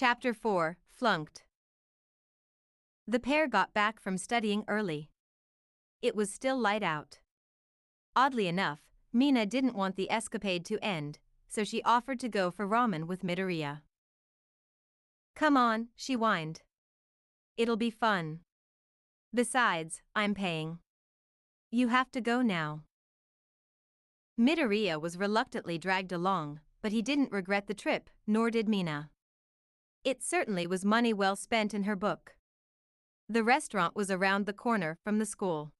Chapter 4 Flunked. The pair got back from studying early. It was still light out. Oddly enough, Mina didn't want the escapade to end, so she offered to go for ramen with Midoriya. Come on, she whined. It'll be fun. Besides, I'm paying. You have to go now. Midoriya was reluctantly dragged along, but he didn't regret the trip, nor did Mina. It certainly was money well spent in her book. The restaurant was around the corner from the school.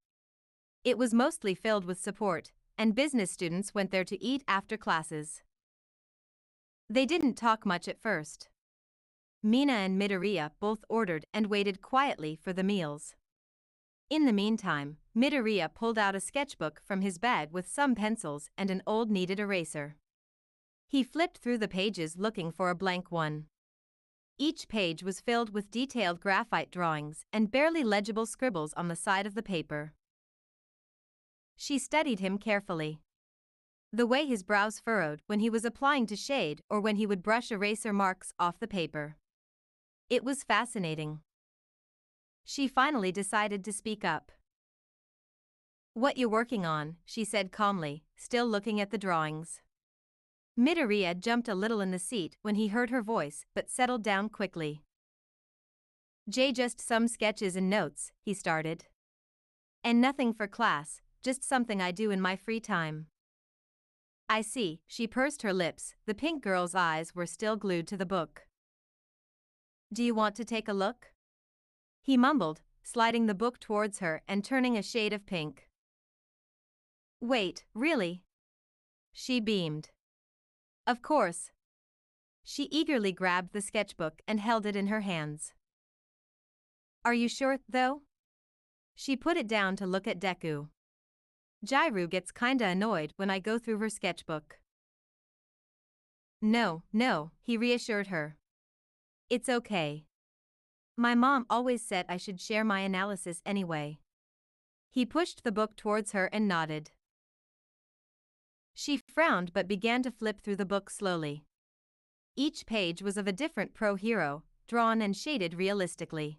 It was mostly filled with support, and business students went there to eat after classes. They didn't talk much at first. Mina and Midoriya both ordered and waited quietly for the meals. In the meantime, Midoriya pulled out a sketchbook from his bag with some pencils and an old kneaded eraser. He flipped through the pages looking for a blank one. Each page was filled with detailed graphite drawings and barely legible scribbles on the side of the paper. She studied him carefully. The way his brows furrowed when he was applying to shade or when he would brush eraser marks off the paper. It was fascinating. She finally decided to speak up. What you working on, she said calmly, still looking at the drawings. Midoriya jumped a little in the seat when he heard her voice but settled down quickly. Jay just some sketches and notes, he started. And nothing for class, just something I do in my free time. I see, she pursed her lips, the pink girl's eyes were still glued to the book. Do you want to take a look? He mumbled, sliding the book towards her and turning a shade of pink. Wait, really? She beamed. Of course. She eagerly grabbed the sketchbook and held it in her hands. Are you sure, though? She put it down to look at Deku. Jairu gets kinda annoyed when I go through her sketchbook. No, no, he reassured her. It's okay. My mom always said I should share my analysis anyway. He pushed the book towards her and nodded. Frowned but began to flip through the book slowly. Each page was of a different pro hero, drawn and shaded realistically.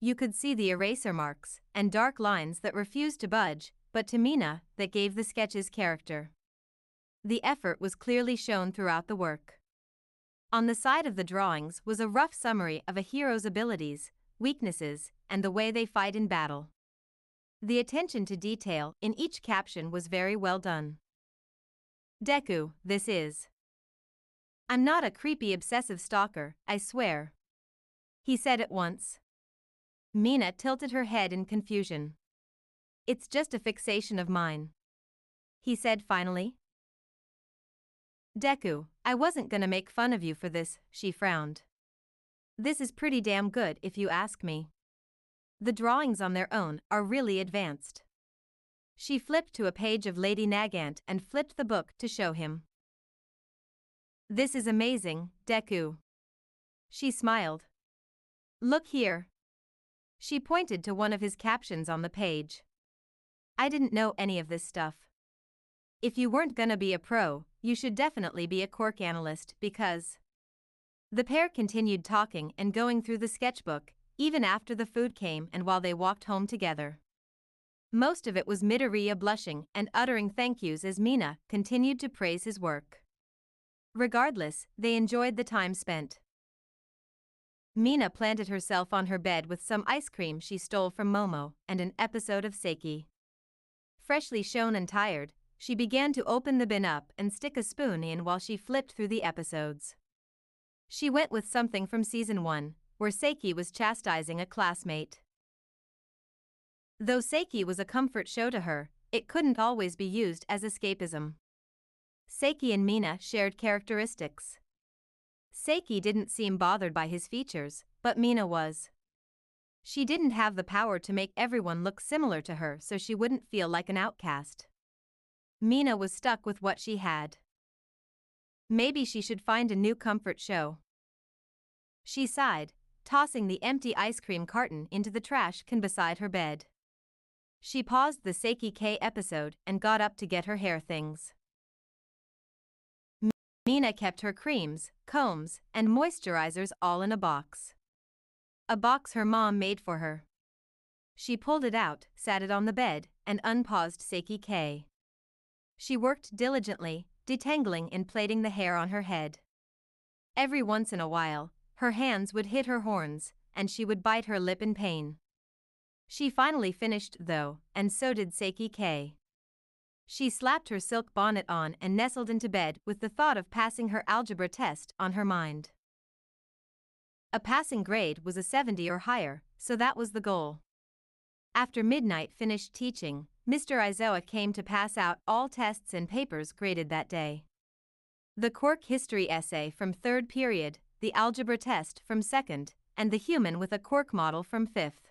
You could see the eraser marks and dark lines that refused to budge, but to Mina, that gave the sketches character. The effort was clearly shown throughout the work. On the side of the drawings was a rough summary of a hero's abilities, weaknesses, and the way they fight in battle. The attention to detail in each caption was very well done. Deku, this is. I'm not a creepy obsessive stalker, I swear. He said at once. Mina tilted her head in confusion. It's just a fixation of mine. He said finally. Deku, I wasn't gonna make fun of you for this, she frowned. This is pretty damn good if you ask me. The drawings on their own are really advanced. She flipped to a page of Lady Nagant and flipped the book to show him. This is amazing, Deku. She smiled. Look here. She pointed to one of his captions on the page. I didn't know any of this stuff. If you weren't gonna be a pro, you should definitely be a quirk analyst because. The pair continued talking and going through the sketchbook, even after the food came and while they walked home together. Most of it was Midoriya blushing and uttering thank yous as Mina continued to praise his work. Regardless, they enjoyed the time spent. Mina planted herself on her bed with some ice cream she stole from Momo and an episode of Seiki. Freshly shown and tired, she began to open the bin up and stick a spoon in while she flipped through the episodes. She went with something from season 1, where Seiki was chastising a classmate. Though Seiki was a comfort show to her, it couldn't always be used as escapism. Seiki and Mina shared characteristics. Seiki didn't seem bothered by his features, but Mina was. She didn't have the power to make everyone look similar to her so she wouldn't feel like an outcast. Mina was stuck with what she had. Maybe she should find a new comfort show. She sighed, tossing the empty ice cream carton into the trash can beside her bed. She paused the Seiki K episode and got up to get her hair things. Mina kept her creams, combs, and moisturizers all in a box. A box her mom made for her. She pulled it out, sat it on the bed, and unpaused Seiki K. She worked diligently, detangling and plaiting the hair on her head. Every once in a while, her hands would hit her horns, and she would bite her lip in pain. She finally finished, though, and so did Seiki K. She slapped her silk bonnet on and nestled into bed with the thought of passing her algebra test on her mind. A passing grade was a 70 or higher, so that was the goal. After midnight finished teaching, Mr. Aizawa came to pass out all tests and papers graded that day. The Quirk history essay from third period, the algebra test from second, and the human with a Quirk model from fifth.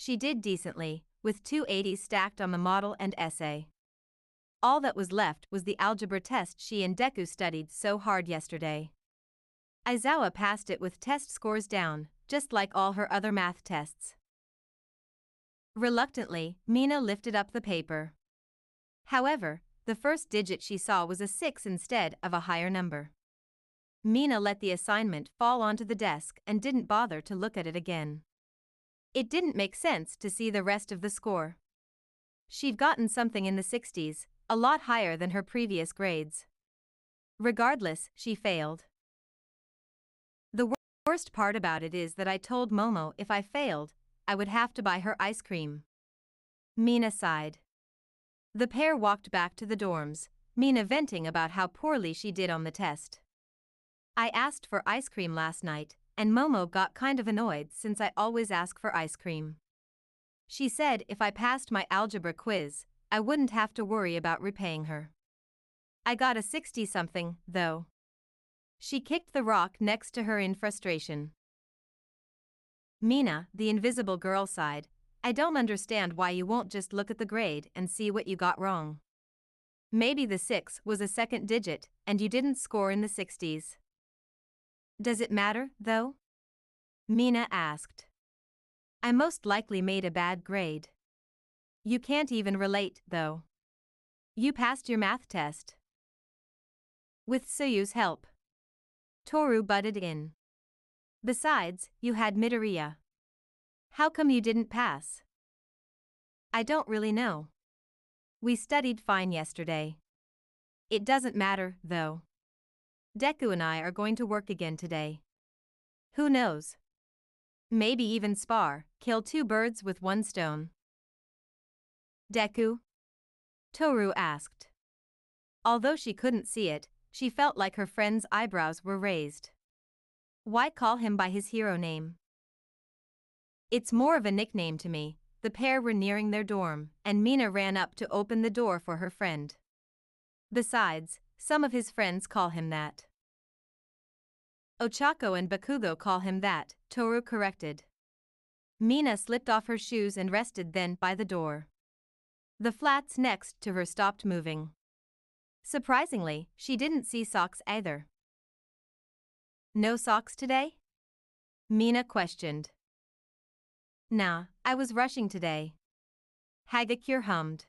She did decently, with two 80s stacked on the model and essay. All that was left was the algebra test she and Deku studied so hard yesterday. Aizawa passed it with test scores down, just like all her other math tests. Reluctantly, Mina lifted up the paper. However, the first digit she saw was a 6 instead of a higher number. Mina let the assignment fall onto the desk and didn't bother to look at it again. It didn't make sense to see the rest of the score. She'd gotten something in the 60s, a lot higher than her previous grades. Regardless, she failed. The worst part about it is that I told Momo if I failed, I would have to buy her ice cream. Mina sighed. The pair walked back to the dorms, Mina venting about how poorly she did on the test. I asked for ice cream last night, and Momo got kind of annoyed since I always ask for ice cream. She said if I passed my algebra quiz, I wouldn't have to worry about repaying her. I got a 60 something, though. She kicked the rock next to her in frustration. Mina, the invisible girl sighed, I don't understand why you won't just look at the grade and see what you got wrong. Maybe the 6 was a second digit and you didn't score in the 60s. Does it matter, though? Mina asked. I most likely made a bad grade. You can't even relate, though. You passed your math test. With Tsuyu's help. Toru butted in. Besides, you had Midoriya. How come you didn't pass? I don't really know. We studied fine yesterday. It doesn't matter, though. Deku and I are going to work again today. Who knows? Maybe even spar, kill two birds with one stone. Deku? Toru asked. Although she couldn't see it, she felt like her friend's eyebrows were raised. Why call him by his hero name? It's more of a nickname to me. The pair were nearing their dorm, and Mina ran up to open the door for her friend. Besides, some of his friends call him that. Ochako and Bakugo call him that, Toru corrected. Mina slipped off her shoes and rested then by the door. The flats next to her stopped moving. Surprisingly, she didn't see socks either. No socks today? Mina questioned. Nah, I was rushing today. Hagakure hummed.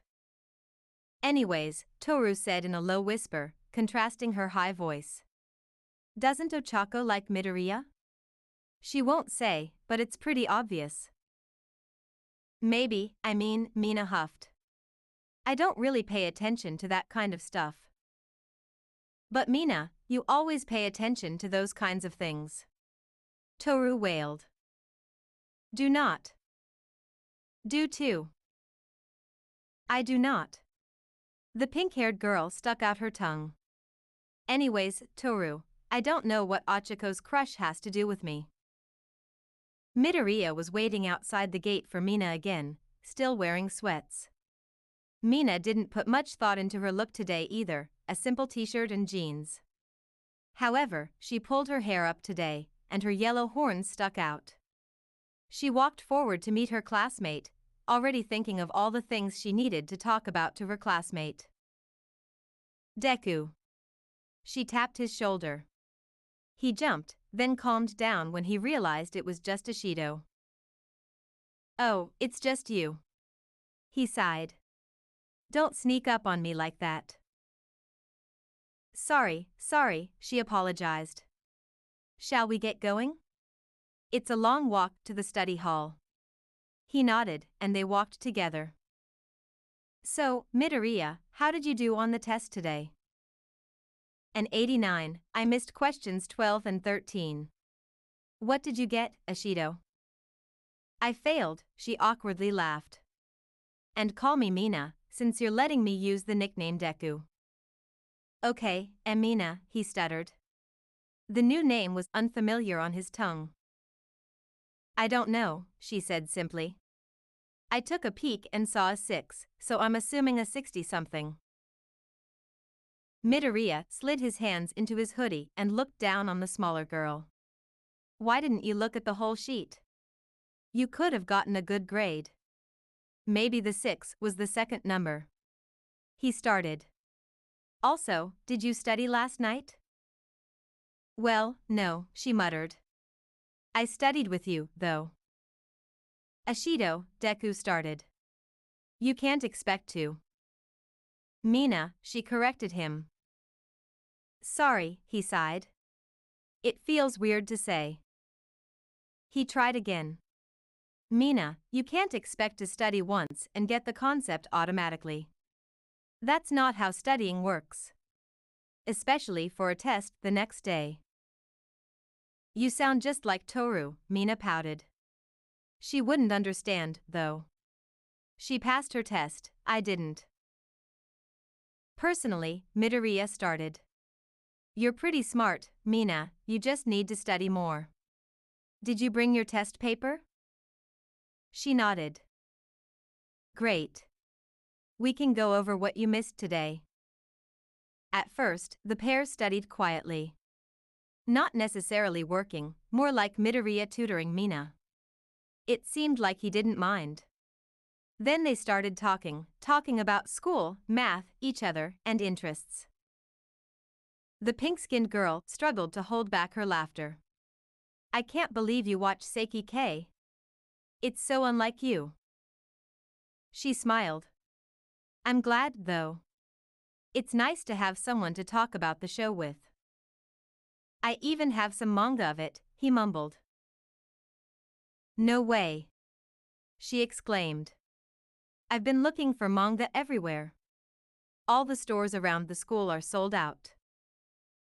Anyways, Toru said in a low whisper, contrasting her high voice. Doesn't Ochako like Midoriya? She won't say, but it's pretty obvious. Maybe, I mean, Mina huffed. I don't really pay attention to that kind of stuff. But Mina, you always pay attention to those kinds of things. Toru wailed. Do not. Do too. I do not. The pink haired girl stuck out her tongue. Anyways, Toru, I don't know what Ochako's crush has to do with me. Midoriya was waiting outside the gate for Mina again, still wearing sweats. Mina didn't put much thought into her look today either, a simple t-shirt and jeans. However, she pulled her hair up today, and her yellow horns stuck out. She walked forward to meet her classmate, already thinking of all the things she needed to talk about to her classmate. Deku. She tapped his shoulder. He jumped, then calmed down when he realized it was just Ashido. Oh, it's just you. He sighed. Don't sneak up on me like that. Sorry, sorry, she apologized. Shall we get going? It's a long walk to the study hall. He nodded, and they walked together. So, Midoriya, how did you do on the test today? An 89, I missed questions 12 and 13. What did you get, Ashido? I failed, she awkwardly laughed. And call me Mina, since you're letting me use the nickname Deku. Okay, Amina, he stuttered. The new name was unfamiliar on his tongue. I don't know, she said simply. I took a peek and saw a 6, so I'm assuming a 60 something. Midoriya slid his hands into his hoodie and looked down on the smaller girl. Why didn't you look at the whole sheet? You could have gotten a good grade. Maybe the 6 was the second number. He started. Also, did you study last night? Well, no, she muttered. I studied with you, though. Ashido, Deku started. You can't expect to. Mina, she corrected him. Sorry, he sighed. It feels weird to say. He tried again. Mina, you can't expect to study once and get the concept automatically. That's not how studying works. Especially for a test the next day. You sound just like Toru, Mina pouted. She wouldn't understand, though. She passed her test, I didn't. Personally, Midoriya started. You're pretty smart, Mina, you just need to study more. Did you bring your test paper? She nodded. Great. We can go over what you missed today. At first, the pair studied quietly. Not necessarily working, more like Midoriya tutoring Mina. It seemed like he didn't mind. Then they started talking, talking about school, math, each other, and interests. The pink skinned girl struggled to hold back her laughter. I can't believe you watch Seiki K. It's so unlike you. She smiled. I'm glad, though. It's nice to have someone to talk about the show with. I even have some manga of it, he mumbled. No way. She exclaimed. I've been looking for manga everywhere. All the stores around the school are sold out.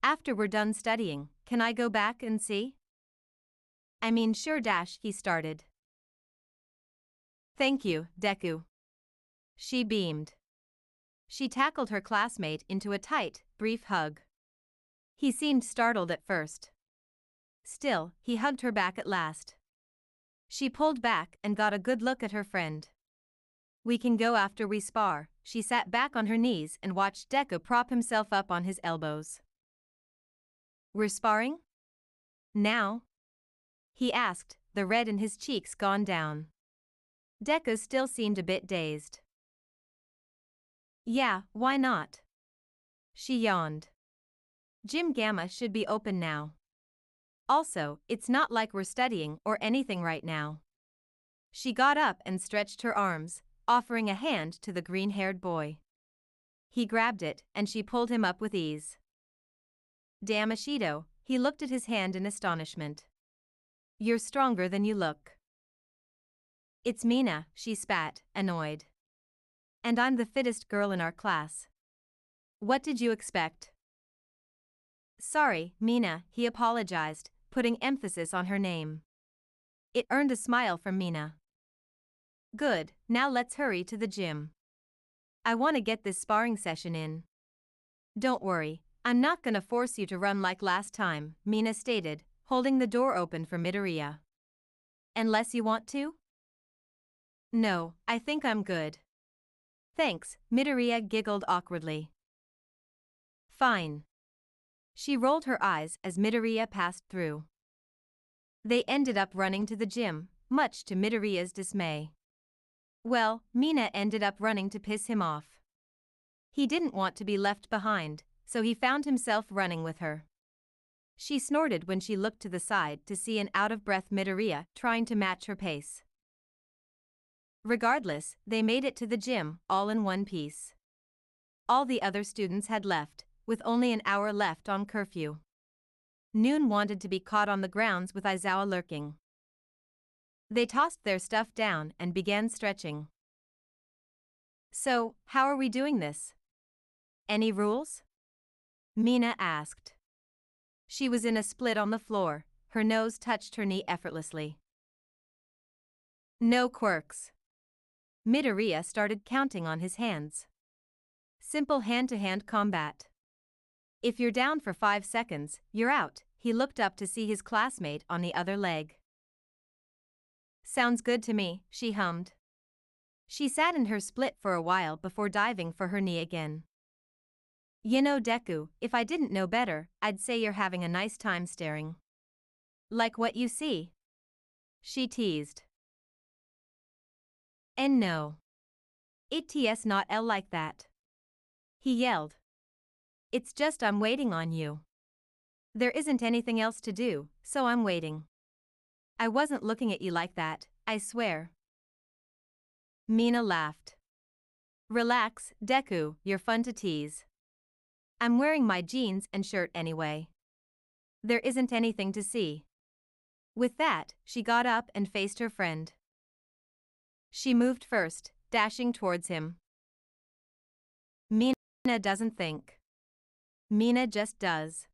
After we're done studying, can I go back and see? I mean, sure, Dash, he started. Thank you, Deku. She beamed. She tackled her classmate into a tight, brief hug. He seemed startled at first. Still, he hugged her back at last. She pulled back and got a good look at her friend. We can go after we spar. She sat back on her knees and watched Deku prop himself up on his elbows. We're sparring? Now? He asked, the red in his cheeks gone down. Deku still seemed a bit dazed. Yeah, why not? She yawned. Gym Gamma should be open now. Also, it's not like we're studying or anything right now. She got up and stretched her arms, offering a hand to the green haired boy. He grabbed it, and she pulled him up with ease. Damn Ashido, he looked at his hand in astonishment. You're stronger than you look. It's Mina, she spat, annoyed. And I'm the fittest girl in our class. What did you expect? Sorry, Mina, he apologized, putting emphasis on her name. It earned a smile from Mina. Good, now let's hurry to the gym. I want to get this sparring session in. Don't worry, I'm not gonna force you to run like last time, Mina stated, holding the door open for Midoriya. Unless you want to? No, I think I'm good. Thanks, Midoriya giggled awkwardly. Fine. She rolled her eyes as Midoriya passed through. They ended up running to the gym, much to Midoriya's dismay. Well, Mina ended up running to piss him off. He didn't want to be left behind, so he found himself running with her. She snorted when she looked to the side to see an out of breath Midoriya trying to match her pace. Regardless, they made it to the gym, all in one piece. All the other students had left, with only an hour left on curfew. Noon wanted to be caught on the grounds with Aizawa lurking. They tossed their stuff down and began stretching. So, how are we doing this? Any rules? Mina asked. She was in a split on the floor, her nose touched her knee effortlessly. No quirks. Midoriya started counting on his hands. Simple hand to hand combat. If you're down for five seconds, you're out. He looked up to see his classmate on the other leg. Sounds good to me, she hummed. She sat in her split for a while before diving for her knee again. You know, Deku, if I didn't know better, I'd say you're having a nice time staring. Like what you see. She teased. And no. It's not L like that. He yelled. It's just I'm waiting on you. There isn't anything else to do, so I'm waiting. I wasn't looking at you like that, I swear. Mina laughed. Relax, Deku, you're fun to tease. I'm wearing my jeans and shirt anyway. There isn't anything to see. With that, she got up and faced her friend. She moved first, dashing towards him. Mina doesn't think. Mina just does.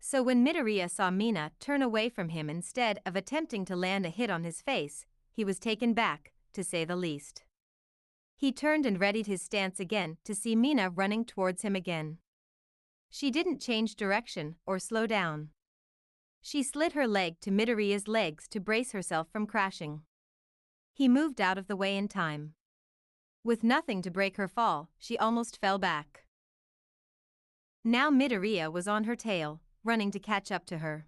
So when Midoriya saw Mina turn away from him instead of attempting to land a hit on his face, he was taken back, to say the least. He turned and readied his stance again to see Mina running towards him again. She didn't change direction or slow down. She slid her leg to Midoriya's legs to brace herself from crashing. He moved out of the way in time. With nothing to break her fall, she almost fell back. Now Midoriya was on her tail, running to catch up to her.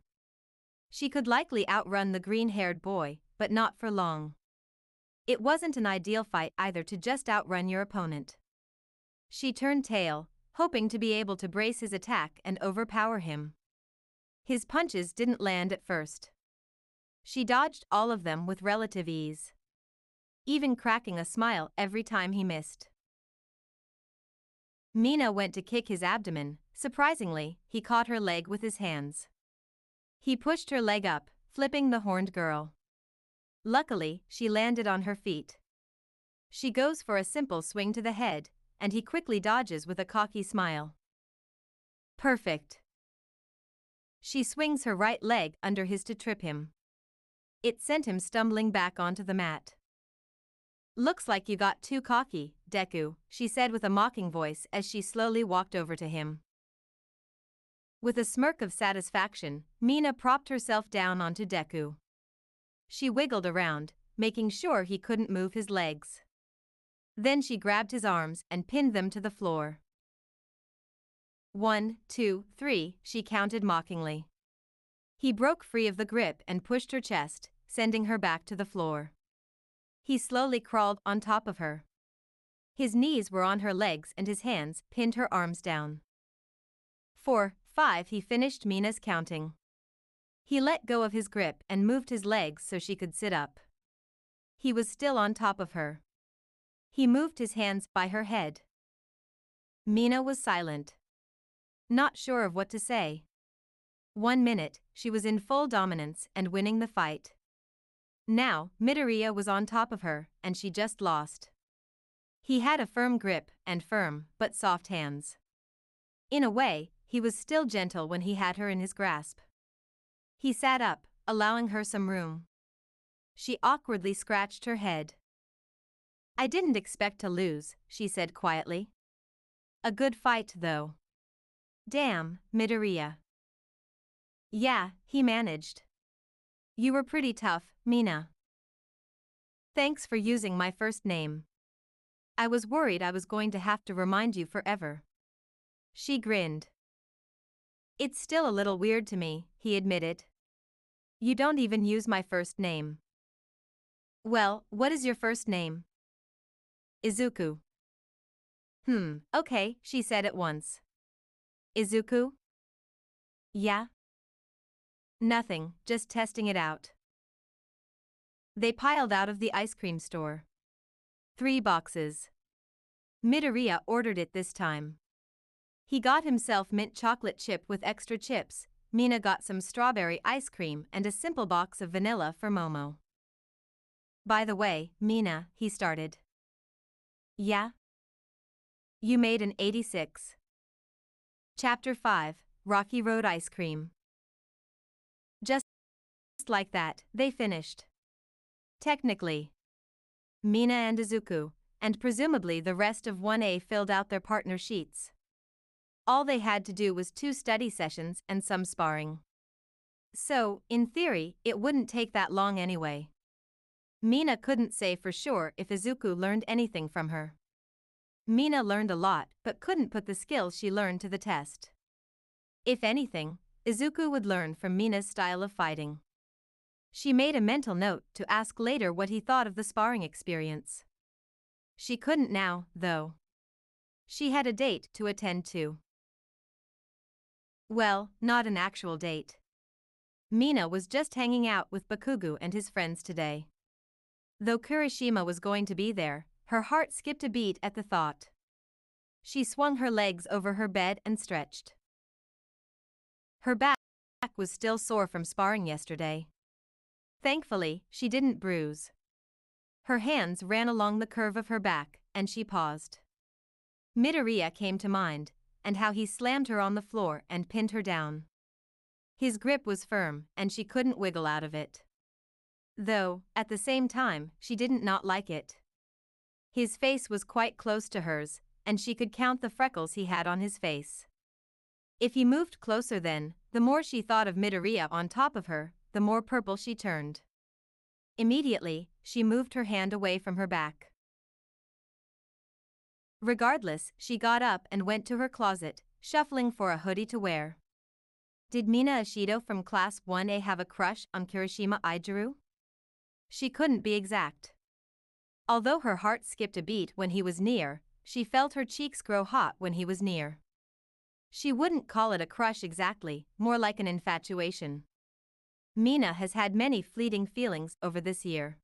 She could likely outrun the green haired boy, but not for long. It wasn't an ideal fight either to just outrun your opponent. She turned tail, hoping to be able to brace his attack and overpower him. His punches didn't land at first. She dodged all of them with relative ease, even cracking a smile every time he missed. Mina went to kick his abdomen, surprisingly, he caught her leg with his hands. He pushed her leg up, flipping the horned girl. Luckily, she landed on her feet. She goes for a simple swing to the head, and he quickly dodges with a cocky smile. Perfect. She swings her right leg under his to trip him. It sent him stumbling back onto the mat. Looks like you got too cocky, Deku, she said with a mocking voice as she slowly walked over to him. With a smirk of satisfaction, Mina propped herself down onto Deku. She wiggled around, making sure he couldn't move his legs. Then she grabbed his arms and pinned them to the floor. One, two, three, she counted mockingly. He broke free of the grip and pushed her chest, sending her back to the floor. He slowly crawled on top of her. His knees were on her legs and his hands pinned her arms down. Four, five, he finished Mina's counting. He let go of his grip and moved his legs so she could sit up. He was still on top of her. He moved his hands by her head. Mina was silent. Not sure of what to say. One minute, she was in full dominance and winning the fight. Now, Midoriya was on top of her, and she just lost. He had a firm grip and firm, but soft hands. In a way, he was still gentle when he had her in his grasp. He sat up, allowing her some room. She awkwardly scratched her head. I didn't expect to lose, she said quietly. A good fight, though. Damn, Midoriya. Yeah, he managed. You were pretty tough, Mina. Thanks for using my first name. I was worried I was going to have to remind you forever. She grinned. It's still a little weird to me, he admitted. You don't even use my first name. Well, what is your first name? Izuku. Hmm, okay, she said at once. Izuku? Yeah? Nothing, just testing it out. They piled out of the ice cream store. Three boxes. Midoriya ordered it this time. He got himself mint chocolate chip with extra chips, Mina got some strawberry ice cream and a simple box of vanilla for Momo. By the way, Mina, he started. Yeah? You made an 86. Chapter 5 Rocky Road Ice Cream. Just like that, they finished. Technically. Mina and Izuku, and presumably the rest of 1A filled out their partner sheets. All they had to do was two study sessions and some sparring. So, in theory, it wouldn't take that long anyway. Mina couldn't say for sure if Izuku learned anything from her. Mina learned a lot but couldn't put the skills she learned to the test. If anything, Izuku would learn from Mina's style of fighting. She made a mental note to ask later what he thought of the sparring experience. She couldn't now, though. She had a date to attend to. Well, not an actual date. Mina was just hanging out with Bakugo and his friends today. Though Kirishima was going to be there, her heart skipped a beat at the thought. She swung her legs over her bed and stretched. Her back was still sore from sparring yesterday. Thankfully, she didn't bruise. Her hands ran along the curve of her back, and she paused. Midoriya came to mind, and how he slammed her on the floor and pinned her down. His grip was firm, and she couldn't wiggle out of it. Though, at the same time, she didn't not like it. His face was quite close to hers, and she could count the freckles he had on his face. If he moved closer then, the more she thought of Midoriya on top of her, the more purple she turned. Immediately, she moved her hand away from her back. Regardless, she got up and went to her closet, shuffling for a hoodie to wear. Did Mina Ashido from Class 1A have a crush on Kirishima Eijiro? She couldn't be exact. Although her heart skipped a beat when he was near, she felt her cheeks grow hot when he was near. She wouldn't call it a crush exactly, more like an infatuation. Mina has had many fleeting feelings over this year.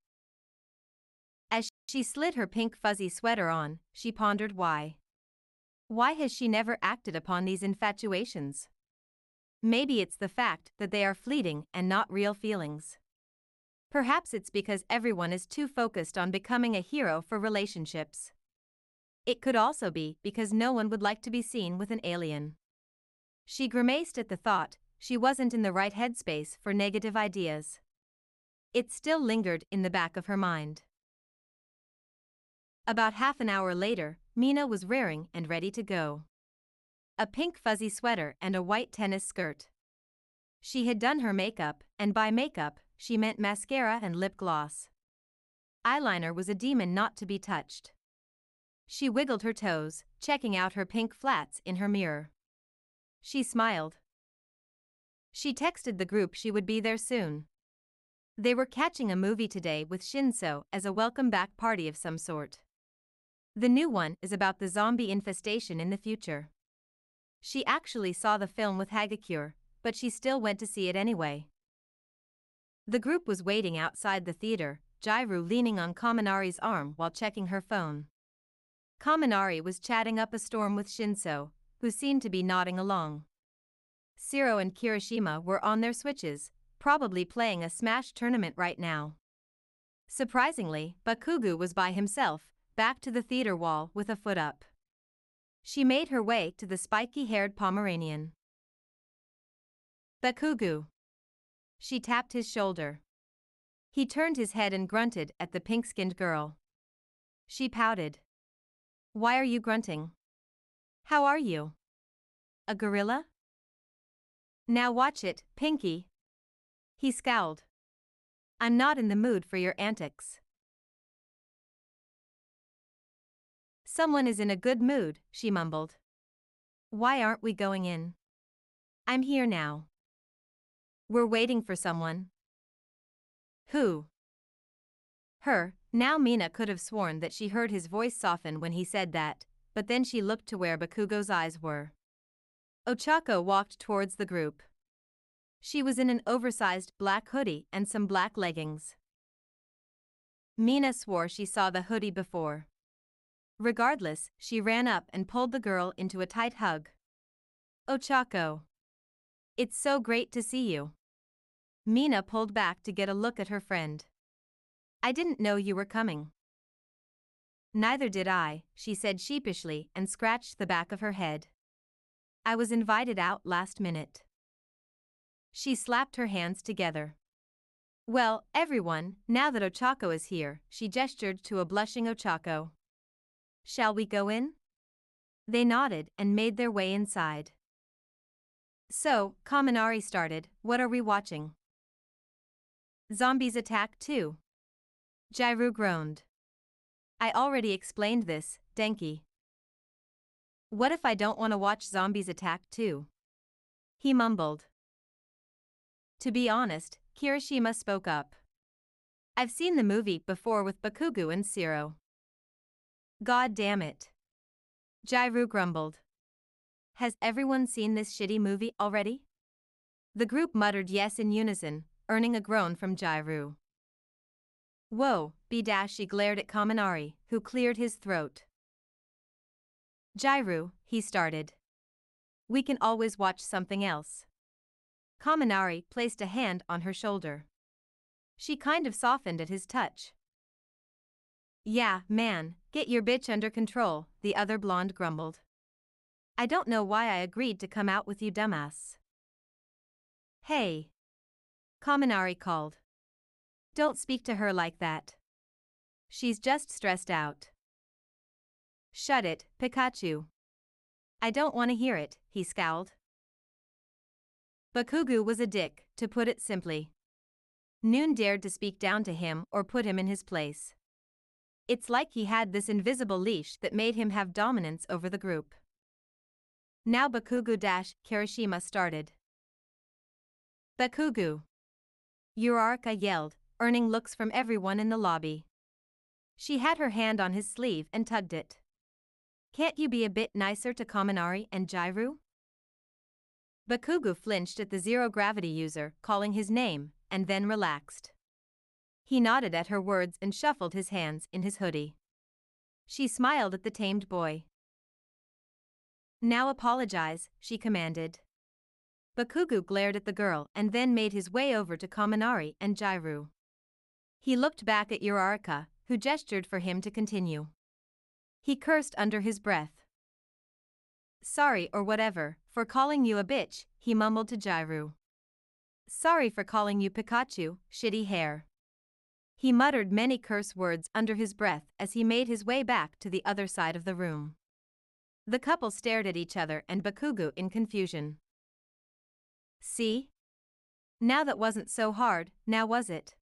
As she slid her pink fuzzy sweater on, she pondered why. Why has she never acted upon these infatuations? Maybe it's the fact that they are fleeting and not real feelings. Perhaps it's because everyone is too focused on becoming a hero for relationships. It could also be because no one would like to be seen with an alien. She grimaced at the thought, she wasn't in the right headspace for negative ideas. It still lingered in the back of her mind. About half an hour later, Mina was rearing and ready to go. A pink fuzzy sweater and a white tennis skirt. She had done her makeup, and by makeup, she meant mascara and lip gloss. Eyeliner was a demon not to be touched. She wiggled her toes, checking out her pink flats in her mirror. She smiled. She texted the group she would be there soon. They were catching a movie today with Shinso as a welcome back party of some sort. The new one is about the zombie infestation in the future. She actually saw the film with Hagakure, but she still went to see it anyway. The group was waiting outside the theater, Jairu leaning on Kaminari's arm while checking her phone. Kaminari was chatting up a storm with Shinso, who seemed to be nodding along. Sero and Kirishima were on their switches, probably playing a Smash tournament right now. Surprisingly, Bakugo was by himself, back to the theater wall with a foot up. She made her way to the spiky haired Pomeranian. Bakugo. She tapped his shoulder. He turned his head and grunted at the pink skinned girl. She pouted. Why are you grunting? How are you? A gorilla? Now watch it, Pinky. He scowled. I'm not in the mood for your antics. Someone is in a good mood, she mumbled. Why aren't we going in? I'm here now. We're waiting for someone. Who? Her. Now Mina could have sworn that she heard his voice soften when he said that, but then she looked to where Bakugo's eyes were. Ochako walked towards the group. She was in an oversized black hoodie and some black leggings. Mina swore she saw the hoodie before. Regardless, she ran up and pulled the girl into a tight hug. Ochako. It's so great to see you. Mina pulled back to get a look at her friend. I didn't know you were coming. Neither did I, she said sheepishly and scratched the back of her head. I was invited out last minute. She slapped her hands together. Well, everyone, now that Ochako is here, she gestured to a blushing Ochako. Shall we go in? They nodded and made their way inside. So, Kaminari started, what are we watching? Zombies Attack 2. Jairu groaned. I already explained this, Denki. What if I don't want to watch Zombies Attack 2? He mumbled. To be honest, Kirishima spoke up. I've seen the movie before with Bakugo and Sero. God damn it. Jairu grumbled. Has everyone seen this shitty movie already? The group muttered yes in unison, earning a groan from Jairu. Whoa, B she glared at Kaminari, who cleared his throat. Jairu, he started. We can always watch something else. Kaminari placed a hand on her shoulder. She kind of softened at his touch. Yeah, man, get your bitch under control, the other blonde grumbled. I don't know why I agreed to come out with you, dumbass. Hey. Kaminari called. Don't speak to her like that. She's just stressed out. Shut it, Pikachu. I don't want to hear it, he scowled. Bakugo was a dick, to put it simply. Noon dared to speak down to him or put him in his place. It's like he had this invisible leash that made him have dominance over the group. Now Bakugo dash Kirishima started. Bakugo. Uraraka yelled, earning looks from everyone in the lobby. She had her hand on his sleeve and tugged it. Can't you be a bit nicer to Kaminari and Jairu? Bakugo flinched at the zero-gravity user calling his name, and then relaxed. He nodded at her words and shuffled his hands in his hoodie. She smiled at the tamed boy. Now apologize, she commanded. Bakugo glared at the girl and then made his way over to Kaminari and Jairu. He looked back at Uraraka, who gestured for him to continue. He cursed under his breath. Sorry or whatever, for calling you a bitch, he mumbled to Jairu. Sorry for calling you Pikachu, shitty hair. He muttered many curse words under his breath as he made his way back to the other side of the room. The couple stared at each other and Bakugo in confusion. See? Now that wasn't so hard, now was it?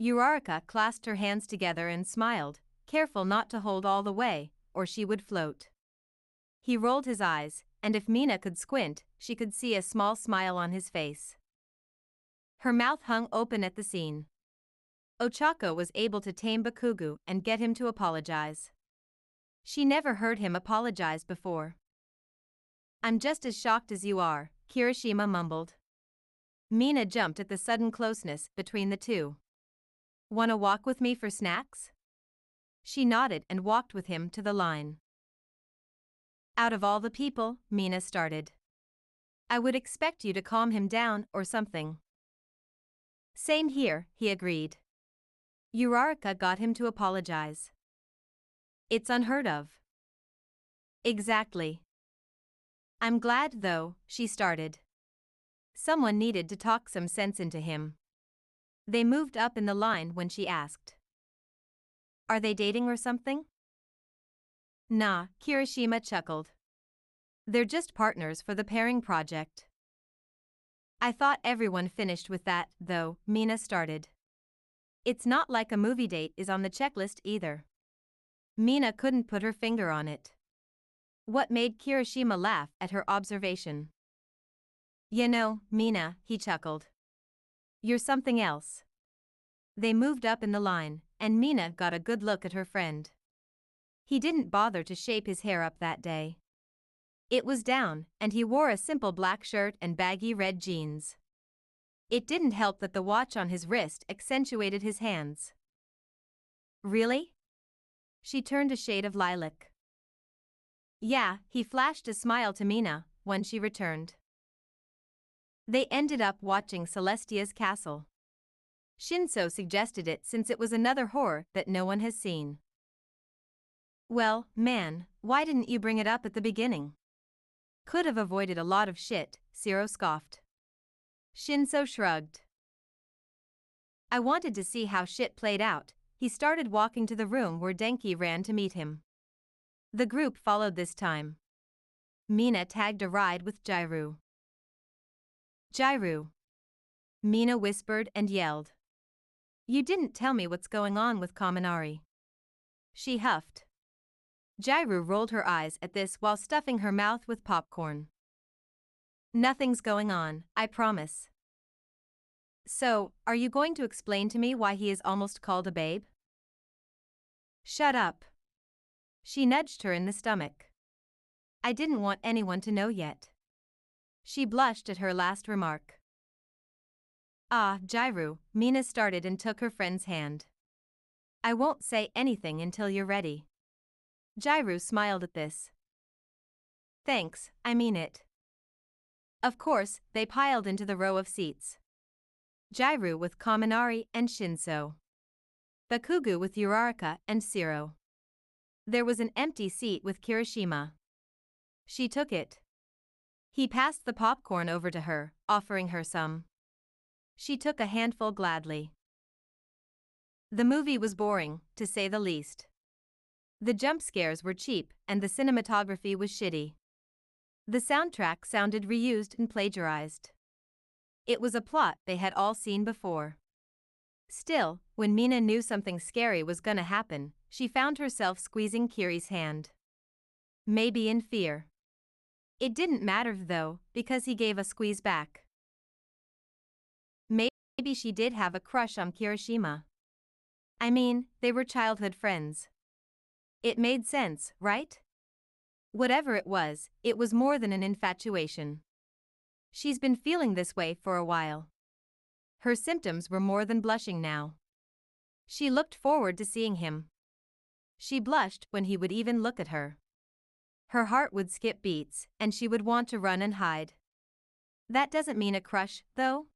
Uraraka clasped her hands together and smiled, careful not to hold all the way, or she would float. He rolled his eyes, and if Mina could squint, she could see a small smile on his face. Her mouth hung open at the scene. Ochako was able to tame Bakugo and get him to apologize. She never heard him apologize before. I'm just as shocked as you are, Kirishima mumbled. Mina jumped at the sudden closeness between the two. Wanna walk with me for snacks? She nodded and walked with him to the line. Out of all the people, Mina started. I would expect you to calm him down or something. Same here, he agreed. Uraraka got him to apologize. It's unheard of. Exactly. I'm glad, though, she started. Someone needed to talk some sense into him. They moved up in the line when she asked. Are they dating or something? Nah, Kirishima chuckled. They're just partners for the pairing project. I thought everyone finished with that, though, Mina started. It's not like a movie date is on the checklist either. Mina couldn't put her finger on it. What made Kirishima laugh at her observation? You know, Mina, he chuckled. You're something else. They moved up in the line, and Mina got a good look at her friend. He didn't bother to shape his hair up that day. It was down, and he wore a simple black shirt and baggy red jeans. It didn't help that the watch on his wrist accentuated his hands. Really? She turned a shade of lilac. Yeah, he flashed a smile to Mina, when she returned. They ended up watching Celestia's castle. Shinso suggested it since it was another horror that no one has seen. Well, man, why didn't you bring it up at the beginning? Could have avoided a lot of shit, Sero scoffed. Shinso shrugged. I wanted to see how shit played out. He started walking to the room where Denki ran to meet him. The group followed this time. Mina tagged a ride with Jiro. Jiro. Mina whispered and yelled. You didn't tell me what's going on with Kaminari. She huffed. Jiro rolled her eyes at this while stuffing her mouth with popcorn. Nothing's going on, I promise. So, are you going to explain to me why he is almost called a babe? Shut up. She nudged her in the stomach. I didn't want anyone to know yet. She blushed at her last remark. Ah, Jiro, Mina started and took her friend's hand. I won't say anything until you're ready. Jiro smiled at this. Thanks, I mean it. Of course, they piled into the row of seats. Jiro with Kaminari and Shinso. Bakugo with Uraraka and Sero. There was an empty seat with Kirishima. She took it. He passed the popcorn over to her, offering her some. She took a handful gladly. The movie was boring, to say the least. The jump scares were cheap, and the cinematography was shitty. The soundtrack sounded reused and plagiarized. It was a plot they had all seen before. Still, when Mina knew something scary was gonna happen, she found herself squeezing Kiri's hand. Maybe in fear. It didn't matter though, because he gave a squeeze back. Maybe she did have a crush on Kirishima. I mean, they were childhood friends. It made sense, right? Whatever it was, it was more than an infatuation. She's been feeling this way for a while. Her symptoms were more than blushing now. She looked forward to seeing him. She blushed when he would even look at her. Her heart would skip beats, and she would want to run and hide. That doesn't mean a crush, though?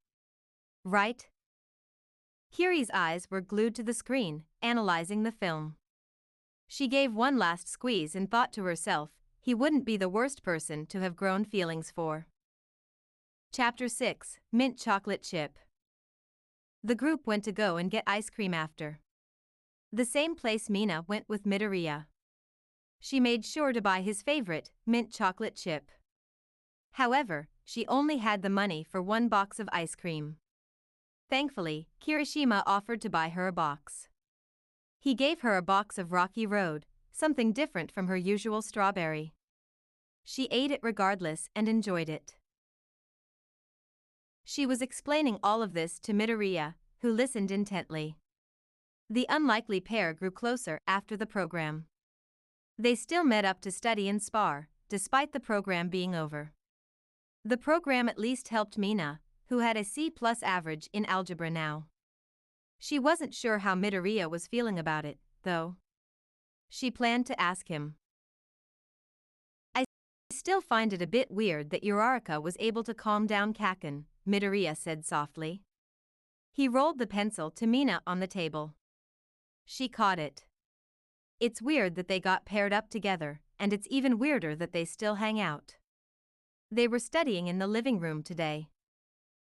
Right? Kiri's eyes were glued to the screen, analyzing the film. She gave one last squeeze and thought to herself, he wouldn't be the worst person to have grown feelings for. Chapter 6 Mint Chocolate Chip The group went to go and get ice cream after. The same place Mina went with Midoriya. She made sure to buy his favorite, mint chocolate chip. However, she only had the money for one box of ice cream. Thankfully, Kirishima offered to buy her a box. He gave her a box of Rocky Road, something different from her usual strawberry. She ate it regardless and enjoyed it. She was explaining all of this to Midoriya, who listened intently. The unlikely pair grew closer after the program. They still met up to study and spar, despite the program being over. The program at least helped Mina, who had a C plus average in algebra now. She wasn't sure how Midoriya was feeling about it, though. She planned to ask him. I still find it a bit weird that Uraraka was able to calm down Kacchan, Midoriya said softly. He rolled the pencil to Mina on the table. She caught it. It's weird that they got paired up together, and it's even weirder that they still hang out. They were studying in the living room today.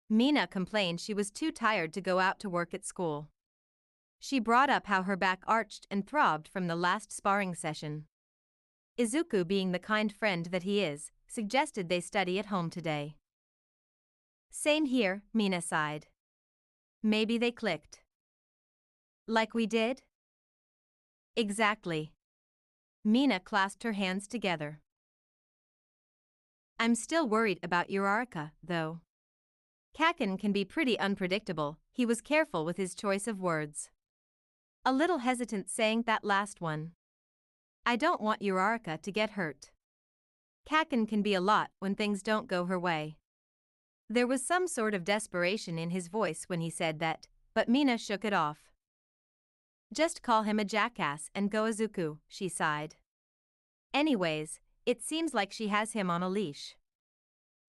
Mina complained she was too tired to go out to work at school. She brought up how her back arched and throbbed from the last sparring session. Izuku, being the kind friend that he is, suggested they study at home today. Same here, Mina sighed. Maybe they clicked. Like we did? Exactly. Mina clasped her hands together. I'm still worried about Uraraka, though. Kacchan can be pretty unpredictable, he was careful with his choice of words. A little hesitant saying that last one. I don't want Uraraka to get hurt. Kacchan can be a lot when things don't go her way. There was some sort of desperation in his voice when he said that, but Mina shook it off. Just call him a jackass and go Izuku, she sighed. Anyways, it seems like she has him on a leash.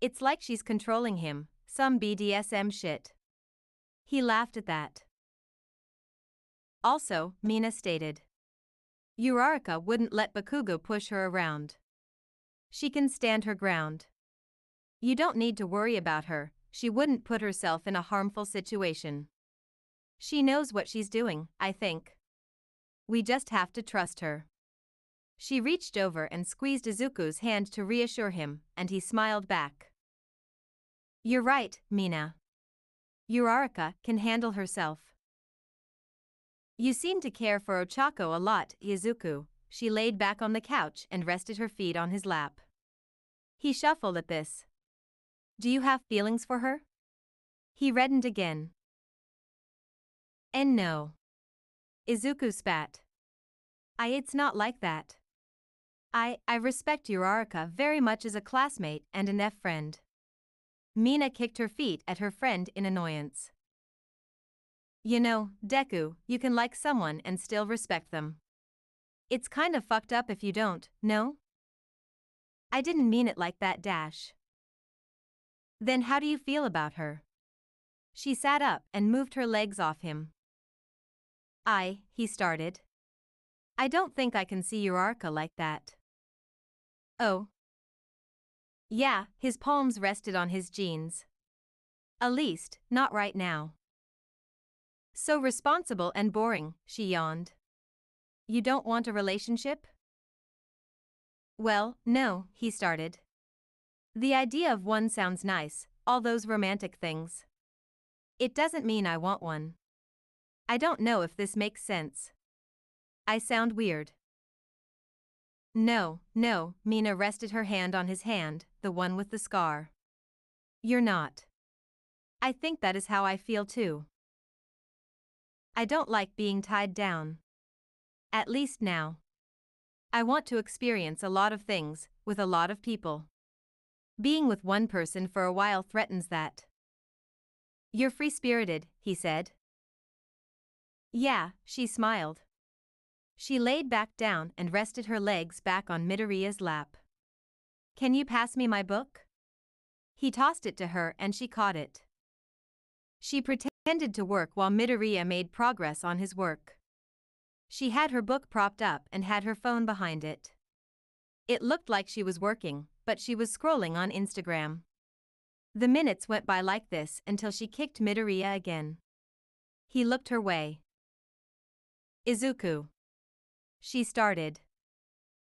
It's like she's controlling him, some BDSM shit. He laughed at that. Also, Mina stated. Uraraka wouldn't let Bakugo push her around. She can stand her ground. You don't need to worry about her, she wouldn't put herself in a harmful situation. She knows what she's doing, I think. We just have to trust her. She reached over and squeezed Izuku's hand to reassure him, and he smiled back. You're right, Mina. Uraraka can handle herself. You seem to care for Ochako a lot, Izuku. She laid back on the couch and rested her feet on his lap. He shuffled at this. Do you have feelings for her? He reddened again. And no. Izuku spat. I it's not like that. I I respect Uraraka very much as a classmate and an F friend. Mina kicked her feet at her friend in annoyance. You know, Deku, you can like someone and still respect them. It's kind of fucked up if you don't, no? I didn't mean it like that, Dash. Then how do you feel about her? She sat up and moved her legs off him. I, he started. I don't think I can see Uraraka like that. Oh, yeah, his palms rested on his jeans. At least, not right now. So responsible and boring, she yawned. You don't want a relationship? Well, no, he started. The idea of one sounds nice, all those romantic things. It doesn't mean I want one. I don't know if this makes sense. I sound weird. No, no, Mina rested her hand on his hand, the one with the scar. You're not. I think that is how I feel too. I don't like being tied down. At least now. I want to experience a lot of things, with a lot of people. Being with one person for a while threatens that. You're free spirited, he said. Yeah, she smiled. She laid back down and rested her legs back on Midoriya's lap. Can you pass me my book? He tossed it to her and she caught it. She pretended to work while Midoriya made progress on his work. She had her book propped up and had her phone behind it. It looked like she was working, but she was scrolling on Instagram. The minutes went by like this until she kicked Midoriya again. He looked her way. Izuku. She started.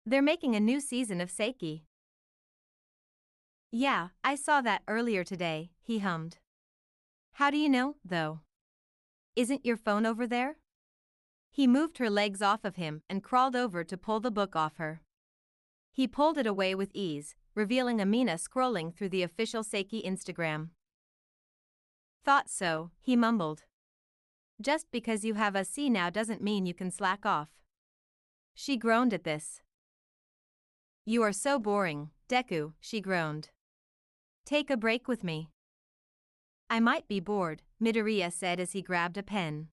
They're making a new season of Seiki. Yeah, I saw that earlier today, he hummed. How do you know, though? Isn't your phone over there? He moved her legs off of him and crawled over to pull the book off her. He pulled it away with ease, revealing Amina scrolling through the official Seiki Instagram. Thought so, he mumbled. Just because you have a C now doesn't mean you can slack off. She groaned at this. You are so boring, Deku, she groaned. Take a break with me. I might be bored, Midoriya said as he grabbed a pen.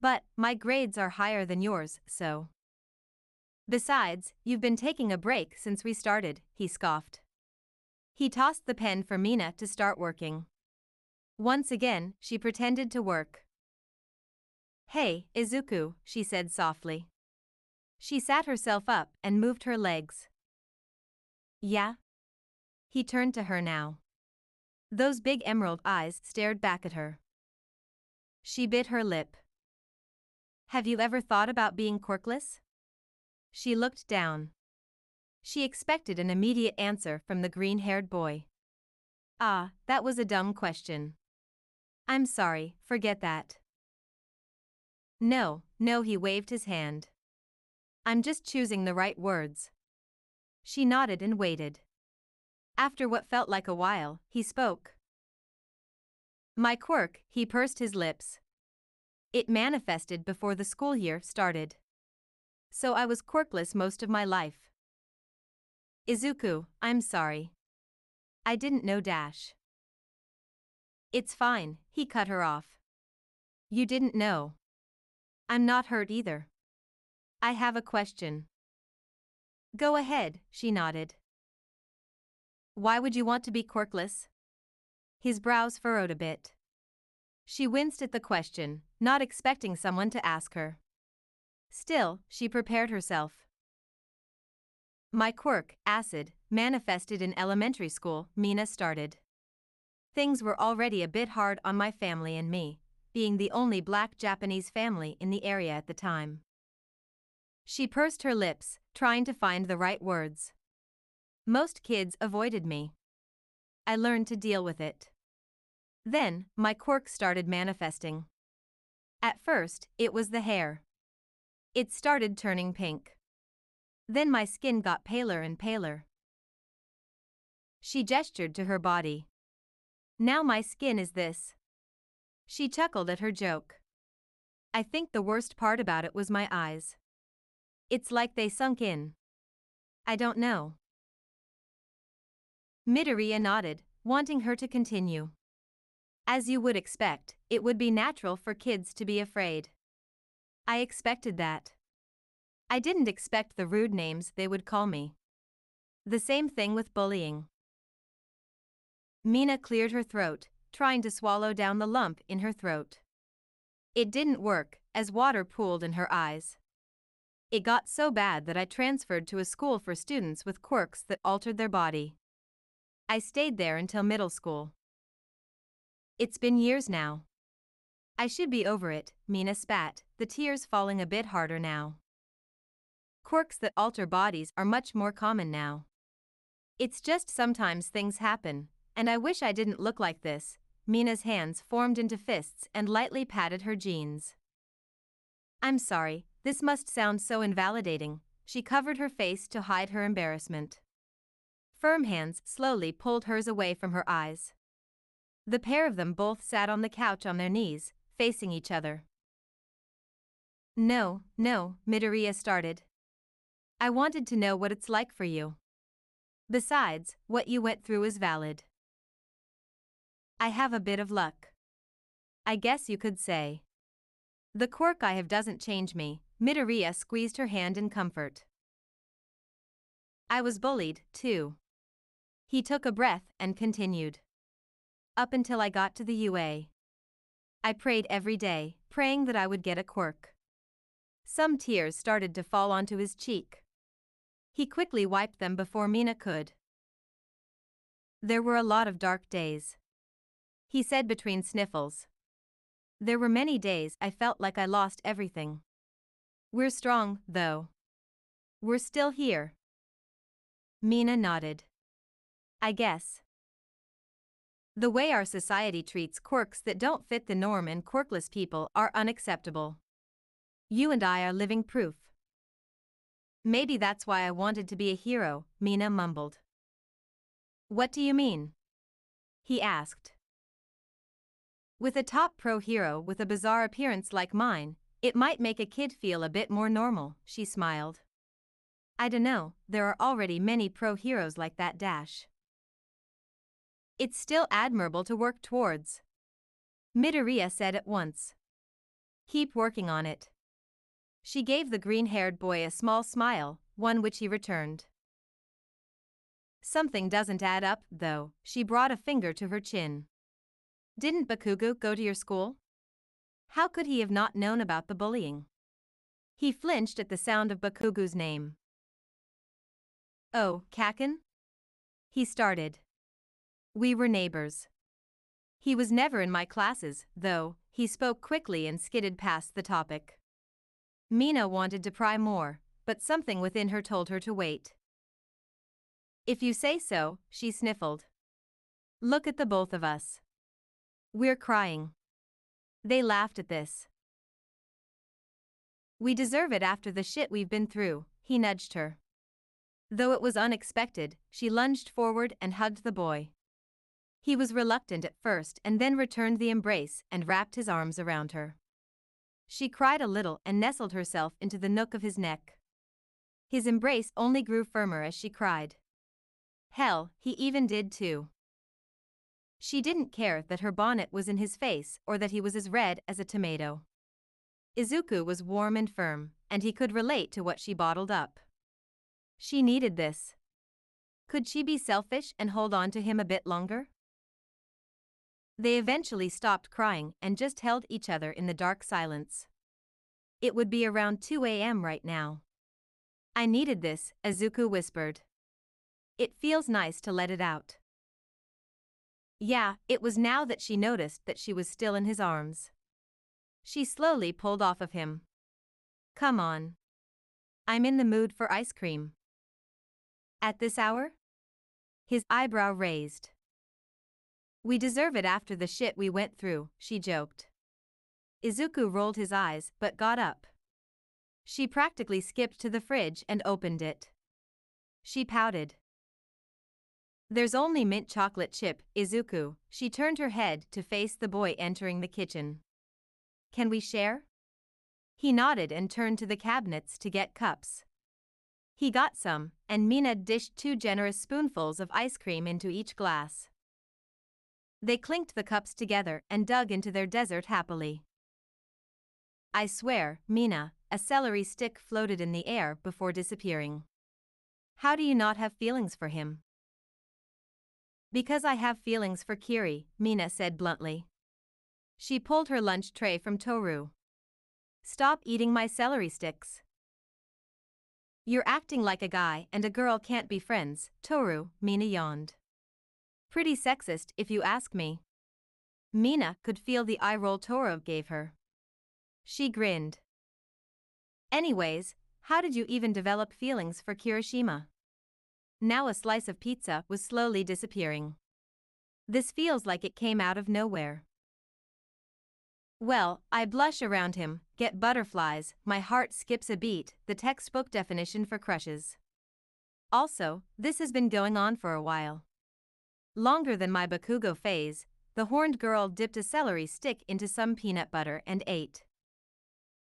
But, my grades are higher than yours, so. Besides, you've been taking a break since we started, he scoffed. He tossed the pen for Mina to start working. Once again, she pretended to work. Hey, Izuku, she said softly. She sat herself up and moved her legs. Yeah? He turned to her now. Those big emerald eyes stared back at her. She bit her lip. Have you ever thought about being quirkless? She looked down. She expected an immediate answer from the green haired boy. Ah, that was a dumb question. I'm sorry, forget that. No, no, he waved his hand. I'm just choosing the right words. She nodded and waited. After what felt like a while, he spoke. My quirk, he pursed his lips. It manifested before the school year started. So I was quirkless most of my life. Izuku, I'm sorry. I didn't know Dash. It's fine, he cut her off. You didn't know. I'm not hurt either. I have a question. Go ahead, she nodded. Why would you want to be quirkless? His brows furrowed a bit. She winced at the question, not expecting someone to ask her. Still, she prepared herself. My quirk, acid, manifested in elementary school, Mina started. Things were already a bit hard on my family and me, being the only black Japanese family in the area at the time. She pursed her lips, trying to find the right words. Most kids avoided me. I learned to deal with it. Then, my quirk started manifesting. At first, it was the hair. It started turning pink. Then my skin got paler and paler. She gestured to her body. Now my skin is this. She chuckled at her joke. I think the worst part about it was my eyes. It's like they sunk in. I don't know. Midoriya nodded, wanting her to continue. As you would expect, it would be natural for kids to be afraid. I expected that. I didn't expect the rude names they would call me. The same thing with bullying. Mina cleared her throat, trying to swallow down the lump in her throat. It didn't work, as water pooled in her eyes. It got so bad that I transferred to a school for students with quirks that altered their body. I stayed there until middle school. It's been years now. I should be over it, Mina spat, the tears falling a bit harder now. Quirks that alter bodies are much more common now. It's just sometimes things happen, and I wish I didn't look like this. Mina's hands formed into fists and lightly patted her jeans. I'm sorry, this must sound so invalidating. She covered her face to hide her embarrassment. Firm hands slowly pulled hers away from her eyes. The pair of them both sat on the couch on their knees, facing each other. No, no, Midoriya started. I wanted to know what it's like for you. Besides, what you went through is valid. I have a bit of luck. I guess you could say. The quirk I have doesn't change me, Midoriya squeezed her hand in comfort. I was bullied, too. He took a breath and continued up until I got to the UA. I prayed every day, praying that I would get a quirk. Some tears started to fall onto his cheek. He quickly wiped them before Mina could. There were a lot of dark days. He said between sniffles. There were many days I felt like I lost everything. We're strong, though. We're still here. Mina nodded. I guess. The way our society treats quirks that don't fit the norm and quirkless people are unacceptable. You and I are living proof. Maybe that's why I wanted to be a hero, Mina mumbled. What do you mean? He asked. With a top pro hero with a bizarre appearance like mine, it might make a kid feel a bit more normal, she smiled. I dunno, there are already many pro heroes like that dash. It's still admirable to work towards. Midoriya said at once. Keep working on it. She gave the green haired boy a small smile, one which he returned. Something doesn't add up, though, she brought a finger to her chin. Didn't Bakugo go to your school? How could he have not known about the bullying? He flinched at the sound of Bakugo's name. Oh, Kacchan? He started. We were neighbors. He was never in my classes, though, he spoke quickly and skidded past the topic. Mina wanted to pry more, but something within her told her to wait. If you say so, she sniffled. Look at the both of us. We're crying. They laughed at this. We deserve it after the shit we've been through, he nudged her. Though it was unexpected, she lunged forward and hugged the boy. He was reluctant at first and then returned the embrace and wrapped his arms around her. She cried a little and nestled herself into the nook of his neck. His embrace only grew firmer as she cried. Hell, he even did too. She didn't care that her bonnet was in his face or that he was as red as a tomato. Izuku was warm and firm, and he could relate to what she bottled up. She needed this. Could she be selfish and hold on to him a bit longer? They eventually stopped crying and just held each other in the dark silence. It would be around 2 a.m. right now. I needed this, Izuku whispered. It feels nice to let it out. Yeah, it was now that she noticed that she was still in his arms. She slowly pulled off of him. Come on. I'm in the mood for ice cream. At this hour? His eyebrow raised. We deserve it after the shit we went through, she joked. Izuku rolled his eyes but got up. She practically skipped to the fridge and opened it. She pouted. There's only mint chocolate chip, Izuku. She turned her head to face the boy entering the kitchen. Can we share? He nodded and turned to the cabinets to get cups. He got some, and Mina dished two generous spoonfuls of ice cream into each glass. They clinked the cups together and dug into their dessert happily. I swear, Mina, a celery stick floated in the air before disappearing. How do you not have feelings for him? Because I have feelings for Kiri, Mina said bluntly. She pulled her lunch tray from Toru. Stop eating my celery sticks. You're acting like a guy and a girl can't be friends, Toru, Mina yawned. Pretty sexist if you ask me. Mina could feel the eye roll Toru gave her. She grinned. Anyways, how did you even develop feelings for Kirishima? Now a slice of pizza was slowly disappearing. This feels like it came out of nowhere. Well, I blush around him, get butterflies, my heart skips a beat, the textbook definition for crushes. Also, this has been going on for a while. Longer than my Bakugo phase, the horned girl dipped a celery stick into some peanut butter and ate.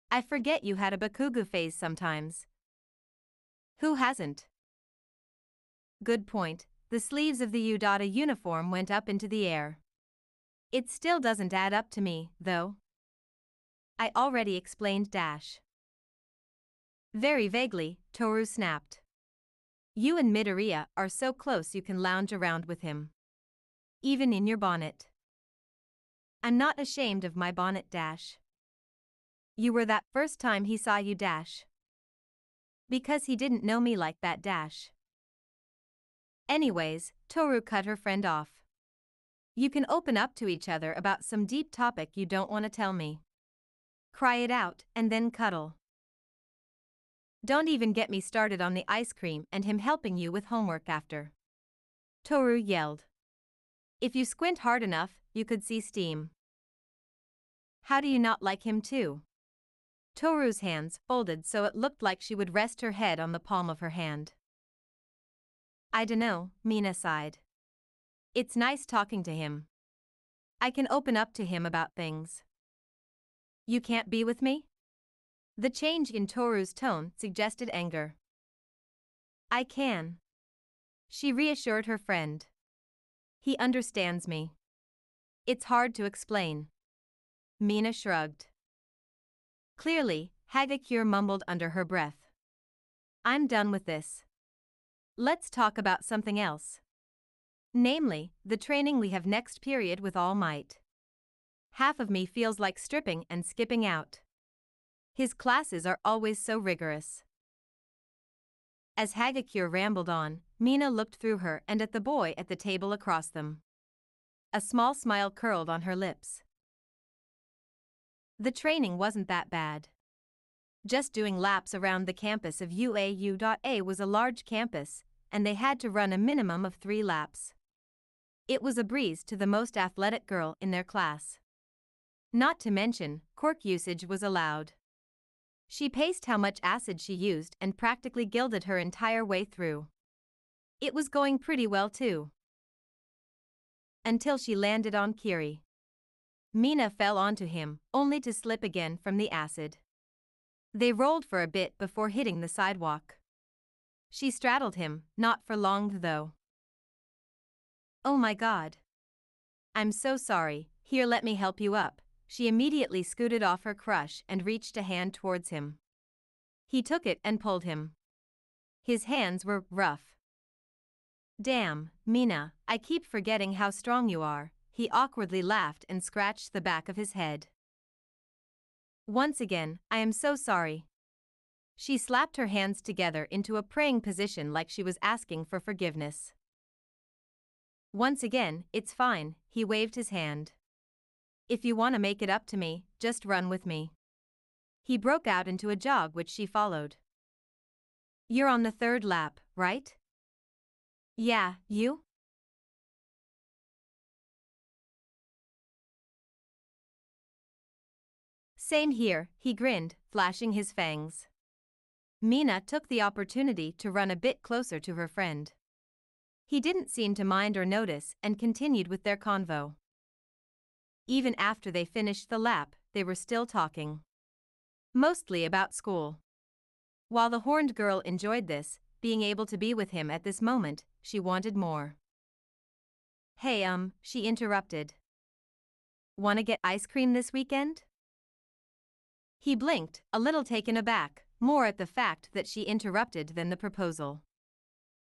I forget you had a Bakugo phase sometimes. Who hasn't? Good point. The sleeves of the Udata uniform went up into the air. It still doesn't add up to me, though. I already explained Dash. Very vaguely, Toru snapped. You and Midoriya are so close you can lounge around with him. Even in your bonnet. I'm not ashamed of my bonnet dash. You were that first time he saw you dash. Because he didn't know me like that dash. Anyways, Toru cut her friend off. You can open up to each other about some deep topic you don't want to tell me. Cry it out, and then cuddle. Don't even get me started on the ice cream and him helping you with homework after. Toru yelled. If you squint hard enough, you could see steam. How do you not like him too? Toru's hands folded so it looked like she would rest her head on the palm of her hand. I dunno, Mina sighed. It's nice talking to him. I can open up to him about things. You can't be with me? The change in Toru's tone suggested anger. I can. She reassured her friend. He understands me. It's hard to explain. Mina shrugged. Clearly, Hagakure mumbled under her breath. I'm done with this. Let's talk about something else. Namely, the training we have next period with All Might. Half of me feels like stripping and skipping out. His classes are always so rigorous. As Hagakure rambled on, Mina looked through her and at the boy at the table across them. A small smile curled on her lips. The training wasn't that bad. Just doing laps around the campus of UAU.A was a large campus, and they had to run a minimum of three laps. It was a breeze to the most athletic girl in their class. Not to mention, quirk usage was allowed. She paced how much acid she used and practically gilded her entire way through. It was going pretty well too. Until she landed on Kiri. Mina fell onto him, only to slip again from the acid. They rolled for a bit before hitting the sidewalk. She straddled him, not for long though. Oh my god. I'm so sorry, here let me help you up, she immediately scooted off her crush and reached a hand towards him. He took it and pulled him. His hands were rough. Damn, Mina, I keep forgetting how strong you are. He awkwardly laughed and scratched the back of his head. Once again, I am so sorry. She slapped her hands together into a praying position like she was asking for forgiveness. Once again, it's fine, he waved his hand. If you want to make it up to me, just run with me. He broke out into a jog which she followed. You're on the third lap, right? Yeah, you? Same here, he grinned, flashing his fangs. Mina took the opportunity to run a bit closer to her friend. He didn't seem to mind or notice and continued with their convo. Even after they finished the lap, they were still talking. Mostly about school. While the horned girl enjoyed this, being able to be with him at this moment, she wanted more. Hey, um, she interrupted. Wanna get ice cream this weekend? He blinked, a little taken aback, more at the fact that she interrupted than the proposal.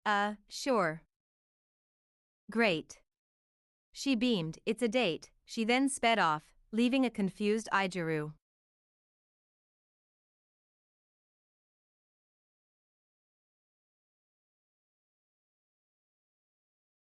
Uh, sure. Great. She beamed, it's a date, she then sped off, leaving a confused Eijiro.